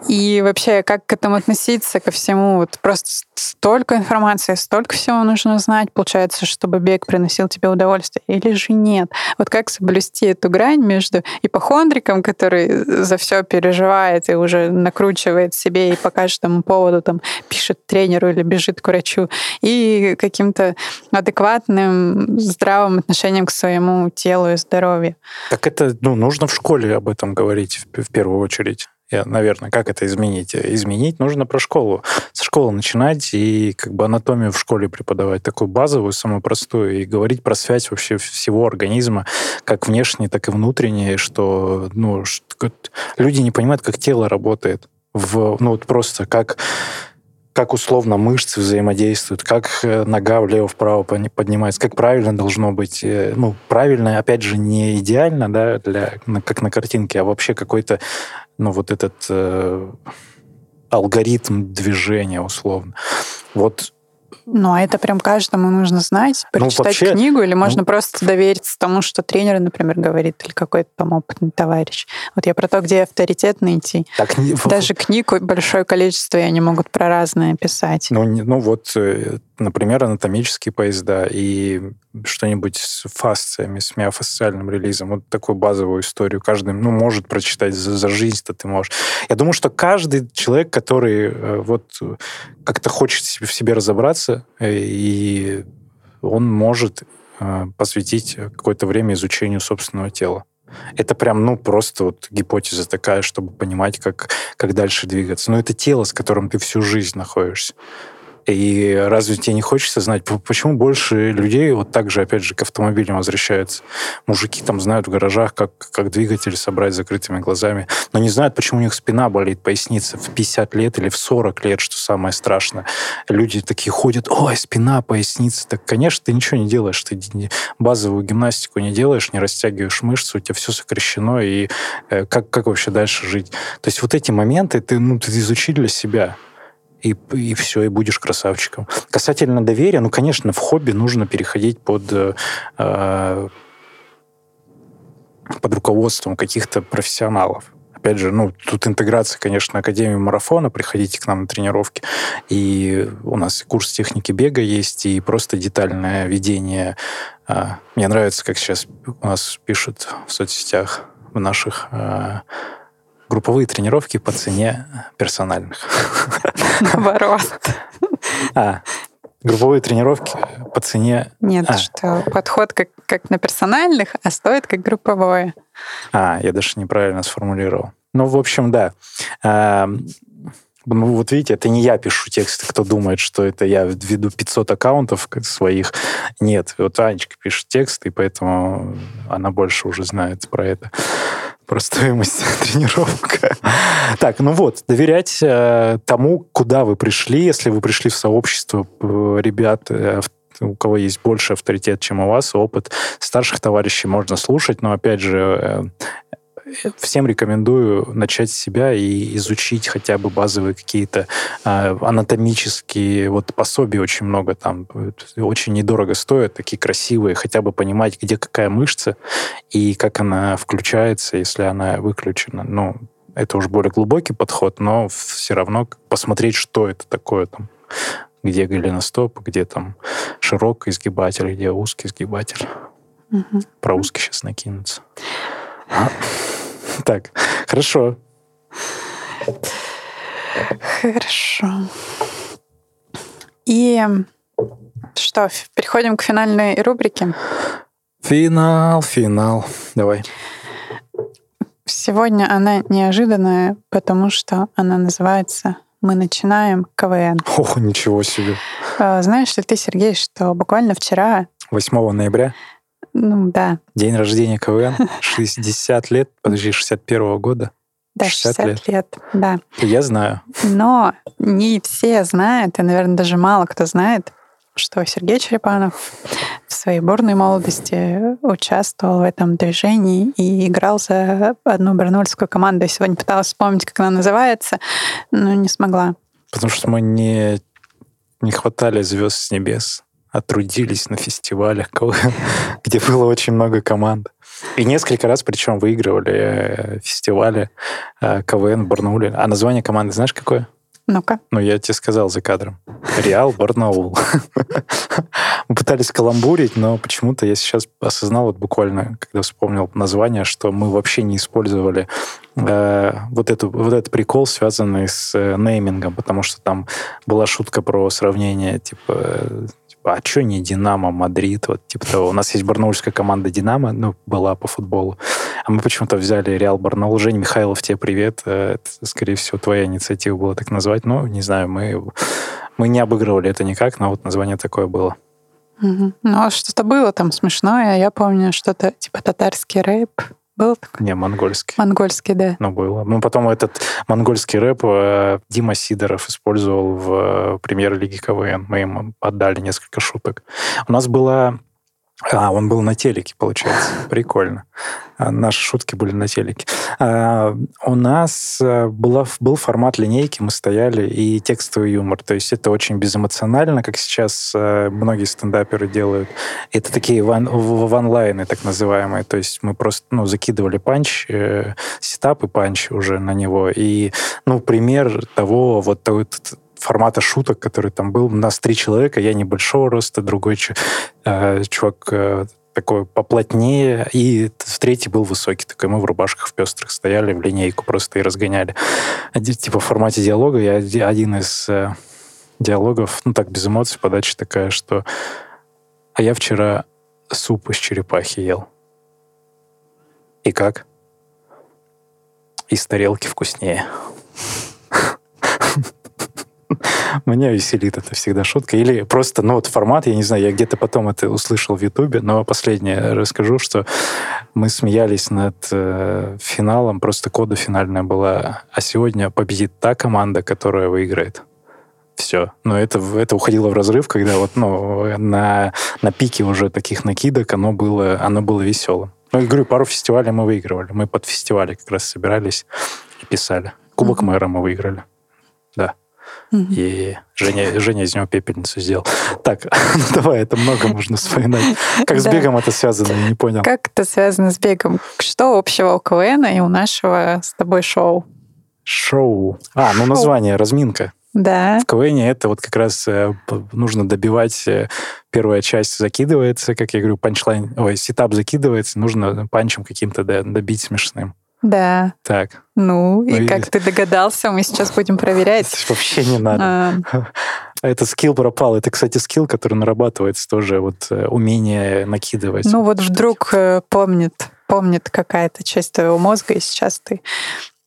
и вообще, как к этому относиться, ко всему? Вот просто столько информации, столько всего нужно знать, получается, чтобы бег приносил тебе удовольствие, или же нет? Вот как соблюсти эту грань между ипохондриком, который за все переживает и уже накручивает себе и по каждому поводу там пишет тренеру или бежит к врачу, и каким-то адекватным, здравым отношением к своему телу и здоровью? Так это ну, нужно в школе об этом говорить в первую очередь. Я, наверное, как это изменить? Изменить нужно про школу. Со школы начинать и как бы анатомию в школе преподавать, такую базовую, самую простую, и говорить про связь вообще всего организма, как внешней, так и внутренней, что, ну, люди не понимают, как тело работает. В, ну, вот просто как как условно мышцы взаимодействуют, как э, нога влево-вправо поднимается, как правильно должно быть. Э, ну, правильно, опять же, не идеально, да, для, как на картинке, а вообще какой-то ну, вот этот э, алгоритм движения, условно. Вот ну, а это прям каждому нужно знать, ну, прочитать ну, вообще, книгу, или можно ну, просто довериться тому, что тренер, например, говорит, или какой-то там опытный товарищ. Вот я про то, где авторитет найти. Так, Даже книг большое количество, и они могут про разное писать. Ну, ну вот, э, например, анатомические поезда и что-нибудь с фасциями, с миофасциальным релизом. Вот такую базовую историю каждый ну, может прочитать за, за жизнь-то ты можешь. Я думаю, что каждый человек, который э, вот как-то хочет в себе разобраться, э, и он может э, посвятить какое-то время изучению собственного тела. Это прям, ну, просто вот гипотеза такая, чтобы понимать, как, как дальше двигаться. Но это тело, с которым ты всю жизнь находишься. И разве тебе не хочется знать, почему больше людей вот так же, опять же, к автомобилям возвращаются? Мужики там знают в гаражах, как, как двигатель собрать закрытыми глазами, но не знают, почему у них спина болит, поясница в 50 лет или в 40 лет, что самое страшное. Люди такие ходят, ой, спина, поясница. Так, конечно, ты ничего не делаешь, ты базовую гимнастику не делаешь, не растягиваешь мышцы, у тебя все сокращено, и э, как, как вообще дальше жить? То есть вот эти моменты ты, ну, ты изучи для себя и, и все, и будешь красавчиком. Касательно доверия, ну, конечно, в хобби нужно переходить под, э, под руководством каких-то профессионалов. Опять же, ну, тут интеграция, конечно, Академии марафона, приходите к нам на тренировки. И у нас курс техники бега есть, и просто детальное ведение. Э, мне нравится, как сейчас у нас пишут в соцсетях, в наших э, групповые тренировки по цене персональных. Наоборот. А, групповые тренировки по цене... Нет, а. что подход как, как на персональных, а стоит как групповое. А, я даже неправильно сформулировал. Ну, в общем, да. А, ну, вот видите, это не я пишу тексты, кто думает, что это я веду 500 аккаунтов своих. Нет, вот Анечка пишет тексты, и поэтому она больше уже знает про это про стоимость тренировок. Так, ну вот, доверять э, тому, куда вы пришли, если вы пришли в сообщество э, ребят, э, у кого есть больше авторитет, чем у вас, опыт старших товарищей можно слушать, но, опять же, всем рекомендую начать с себя и изучить хотя бы базовые какие-то э, анатомические вот пособия очень много там очень недорого стоят такие красивые хотя бы понимать где какая мышца и как она включается если она выключена ну это уже более глубокий подход но все равно посмотреть что это такое там где голеностоп, где там широкий изгибатель, где узкий изгибатель. Угу. Про узкий сейчас накинуться. Так, хорошо. Хорошо. И что, переходим к финальной рубрике? Финал, финал. Давай. Сегодня она неожиданная, потому что она называется «Мы начинаем КВН». О, ничего себе. А, знаешь ли ты, Сергей, что буквально вчера... 8 ноября? Ну, да. День рождения КВН, 60 лет, подожди, 61 года. Да, 60, 60 лет. лет, да. Я знаю. Но не все знают, и, наверное, даже мало кто знает, что Сергей Черепанов в своей бурной молодости участвовал в этом движении и играл за одну барнаульскую команду. Я сегодня пыталась вспомнить, как она называется, но не смогла. Потому что мы не, не хватали звезд с небес отрудились на фестивалях, где было очень много команд. И несколько раз, причем, выигрывали э, фестивали э, КВН в Барнауле. А название команды знаешь какое? Ну-ка. Ну, я тебе сказал за кадром. Реал Барнаул. Мы пытались каламбурить, но почему-то я сейчас осознал, вот буквально, когда вспомнил название, что мы вообще не использовали э, вот, эту, вот этот прикол, связанный с э, неймингом, потому что там была шутка про сравнение, типа, а что не Динамо, Мадрид, вот типа того. У нас есть барнаульская команда Динамо, ну, была по футболу. А мы почему-то взяли Реал Барнаул. Жень Михайлов, тебе привет. Э, это, скорее всего, твоя инициатива была так назвать. Ну, не знаю, мы, мы не обыгрывали это никак, но вот название такое было. Ну, а что-то было там смешное. Я помню что-то типа татарский рэп. Был такой? Не, монгольский. Монгольский, да. Ну, было. Ну, потом этот монгольский рэп э, Дима Сидоров использовал в э, премьер-лиге КВН. Мы ему отдали несколько шуток. У нас была а, он был на телеке, получается. Прикольно. А, наши шутки были на телеке. А, у нас а, была, был формат линейки, мы стояли, и текстовый юмор. То есть это очень безэмоционально, как сейчас а, многие стендаперы делают. Это такие one, one-line ы, так называемые. То есть мы просто ну, закидывали панч, э, сетап и панч уже на него. И, ну, пример того, вот, вот формата шуток, который там был. У нас три человека, я небольшого роста, другой э, чувак э, такой поплотнее, и третий был высокий, такой мы в рубашках в пестрых стояли, в линейку просто и разгоняли. Типа в формате диалога я один из э, диалогов, ну так, без эмоций, подача такая, что «А я вчера суп из черепахи ел». И как? Из тарелки вкуснее. Меня веселит это всегда шутка. Или просто, ну вот формат, я не знаю, я где-то потом это услышал в Ютубе, но последнее расскажу, что мы смеялись над э, финалом, просто кода финальная была, а сегодня победит та команда, которая выиграет. Все. Но это, это уходило в разрыв, когда вот, ну, на, на пике уже таких накидок оно было, оно было веселым. Ну, я говорю, пару фестивалей мы выигрывали. Мы под фестивали как раз собирались и писали. Кубок mm-hmm. мэра мы выиграли. Mm-hmm. И Женя, Женя из него пепельницу сделал. Так, ну давай, это много можно вспоминать. Как с бегом это связано, я не понял. Как это связано с бегом? Что общего у КВН и у нашего с тобой шоу? Шоу. А, ну название, разминка. Да. В КВН это вот как раз э, нужно добивать, э, первая часть закидывается, как я говорю, панчлайн, ой, сетап закидывается, нужно панчем каким-то добить смешным. Да. Так. Ну, и ну, как ты догадался, мы сейчас будем проверять. Вообще не надо. А... Этот скилл пропал. Это, кстати, скилл, который нарабатывается тоже, вот э, умение накидывать. Ну вот вдруг помнит, помнит какая-то часть твоего мозга, и сейчас ты...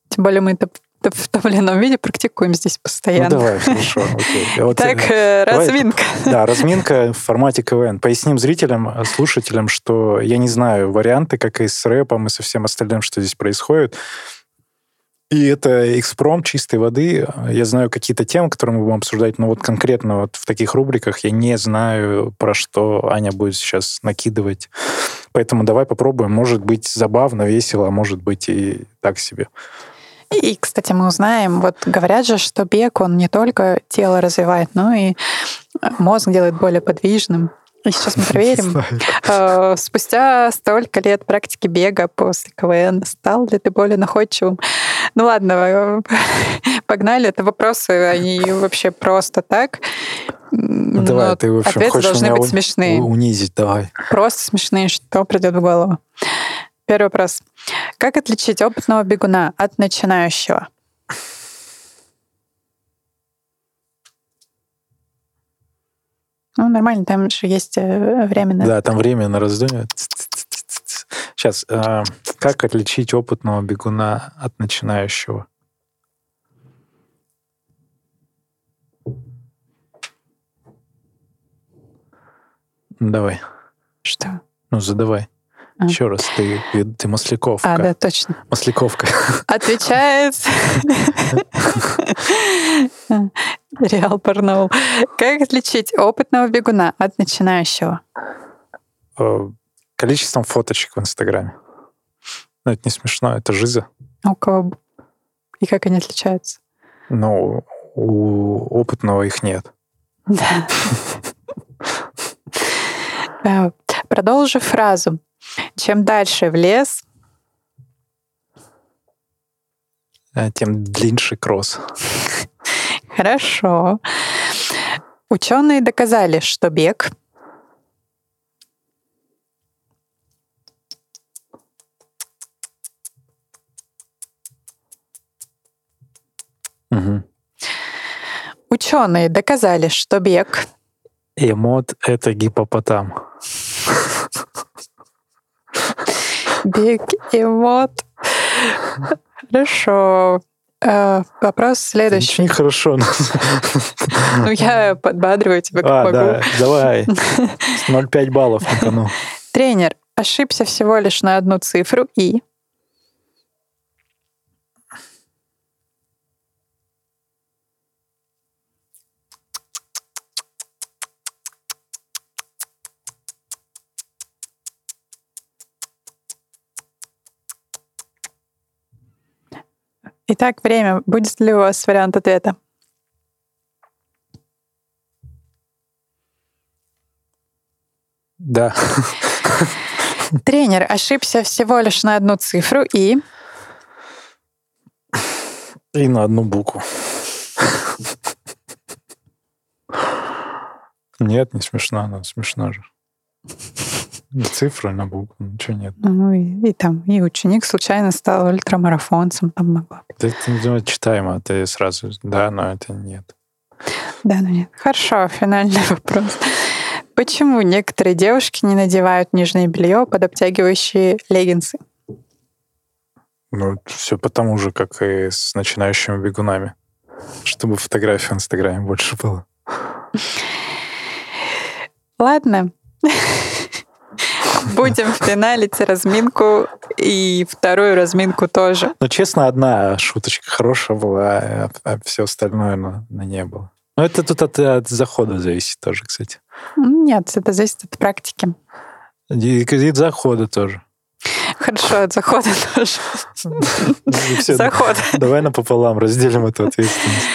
Тем более мы это в том или ином виде практикуем здесь постоянно. Ну, давай, хорошо, окей. Вот, так, э, разминка. Да, разминка в формате КВН. Поясним зрителям, слушателям, что я не знаю варианты, как и с рэпом, и со всем остальным, что здесь происходит. И это экспром чистой воды. Я знаю какие-то темы, которые мы будем обсуждать, но вот конкретно вот в таких рубриках я не знаю, про что Аня будет сейчас накидывать. Поэтому давай попробуем. Может быть забавно, весело, а может быть и так себе. И, кстати, мы узнаем, вот говорят же, что бег, он не только тело развивает, но и мозг делает более подвижным. И сейчас мы проверим. Э, спустя столько лет практики бега после КВН стал ли ты более находчивым? Ну ладно, э, погнали. Это вопросы, они вообще просто так. Ну, давай, ты, в общем, ответы должны быть смешные. унизить, давай. Просто смешные, что придет в голову. Первый вопрос. Как отличить опытного бегуна от начинающего? Ну, нормально, там же есть э, время на... Да, там время на раздумье. Сейчас, э, как отличить опытного бегуна от начинающего? Давай. Что? Ну, задавай. А. Еще раз, ты, ты Масляковка. А, да, точно. Масляковка. Отвечает Реал Парнол. Как отличить опытного бегуна от начинающего? Э, количеством фоточек в Инстаграме. Ну, это не смешно, это жиза. А у кого? И как они отличаются? Ну, у опытного их нет. Да. Э, продолжу фразу. Чем дальше в лес, э, тем длиннее кросс. Хорошо. Ученые доказали, что бег Угу. Ученые доказали, что бег. Эмот — это гипопотам. Big эмот. Хорошо. А, вопрос следующий. Ничего хорошо. Ну, я подбадриваю тебя, как а, могу. Да, давай. 0,5 баллов на кону. Тренер ошибся всего лишь на одну цифру и... Итак, время. Будет ли у вас вариант ответа? Да. Тренер ошибся всего лишь на одну цифру и... И на одну букву. Нет, не смешно, но смешно же. Цифры на букву, ничего нет. Ну и, и там, и ученик случайно стал ультрамарафонцем, там быть. Это ну, читаемо, ты сразу, да, но это нет. Да, но нет. Хорошо, финальный вопрос. Почему некоторые девушки не надевают нижнее белье под обтягивающие леггинсы? Ну, все потому же, как и с начинающими бегунами. Чтобы фотографий в Инстаграме больше было. Ладно. Будем финалить разминку и вторую разминку тоже. Ну, честно, одна шуточка хорошая была, а, а все остальное на не было. Но это тут от, от захода зависит тоже, кстати. Нет, это зависит от практики. И, и от захода тоже. Хорошо, от захода тоже. Заход. Давай напополам разделим эту ответственность.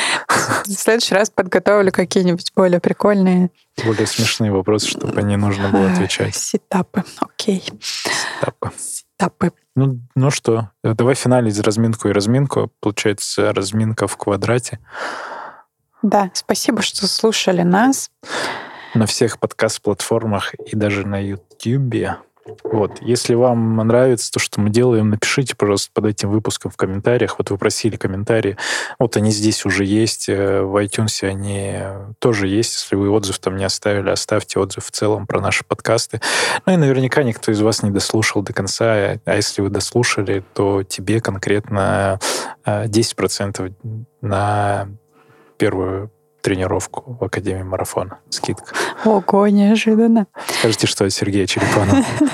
В следующий раз подготовлю какие-нибудь более прикольные... Более смешные вопросы, чтобы не нужно было отвечать. Сетапы, окей. Сетапы. Сетапы. Ну, ну что, давай финалить разминку и разминку. Получается, разминка в квадрате. Да, спасибо, что слушали нас. На всех подкаст-платформах и даже на YouTube. Вот. Если вам нравится то, что мы делаем, напишите, пожалуйста, под этим выпуском в комментариях. Вот вы просили комментарии. Вот они здесь уже есть. Э, в iTunes они тоже есть. Если вы отзыв там не оставили, оставьте отзыв в целом про наши подкасты. Ну и наверняка никто из вас не дослушал до конца. А если вы дослушали, то тебе конкретно 10% э, на первую тренировку в Академии марафона. Скидка. Ого, неожиданно. Скажите, что от Сергея Черепанова.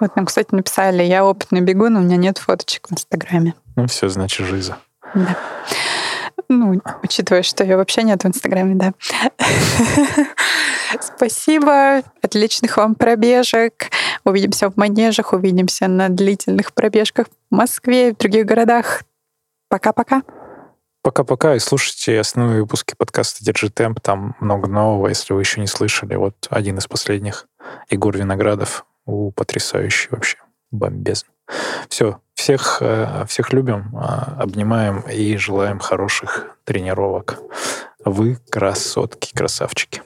Вот нам, кстати, написали, я опытный бегун, у меня нет фоточек в Инстаграме. Ну все, значит, жиза. Да. Ну, учитывая, что ее вообще нет в Инстаграме, да. Спасибо. Отличных вам пробежек. Увидимся в манежах, увидимся на длительных пробежках в Москве и в других городах. Пока-пока. Пока-пока и слушайте основные выпуски подкаста «Держи темп». Там много нового, если вы еще не слышали. Вот один из последних. Егор Виноградов. У, потрясающий вообще. Бомбезно. Все. Всех, э, всех любим, а, обнимаем и желаем хороших тренировок. Вы красотки, красавчики.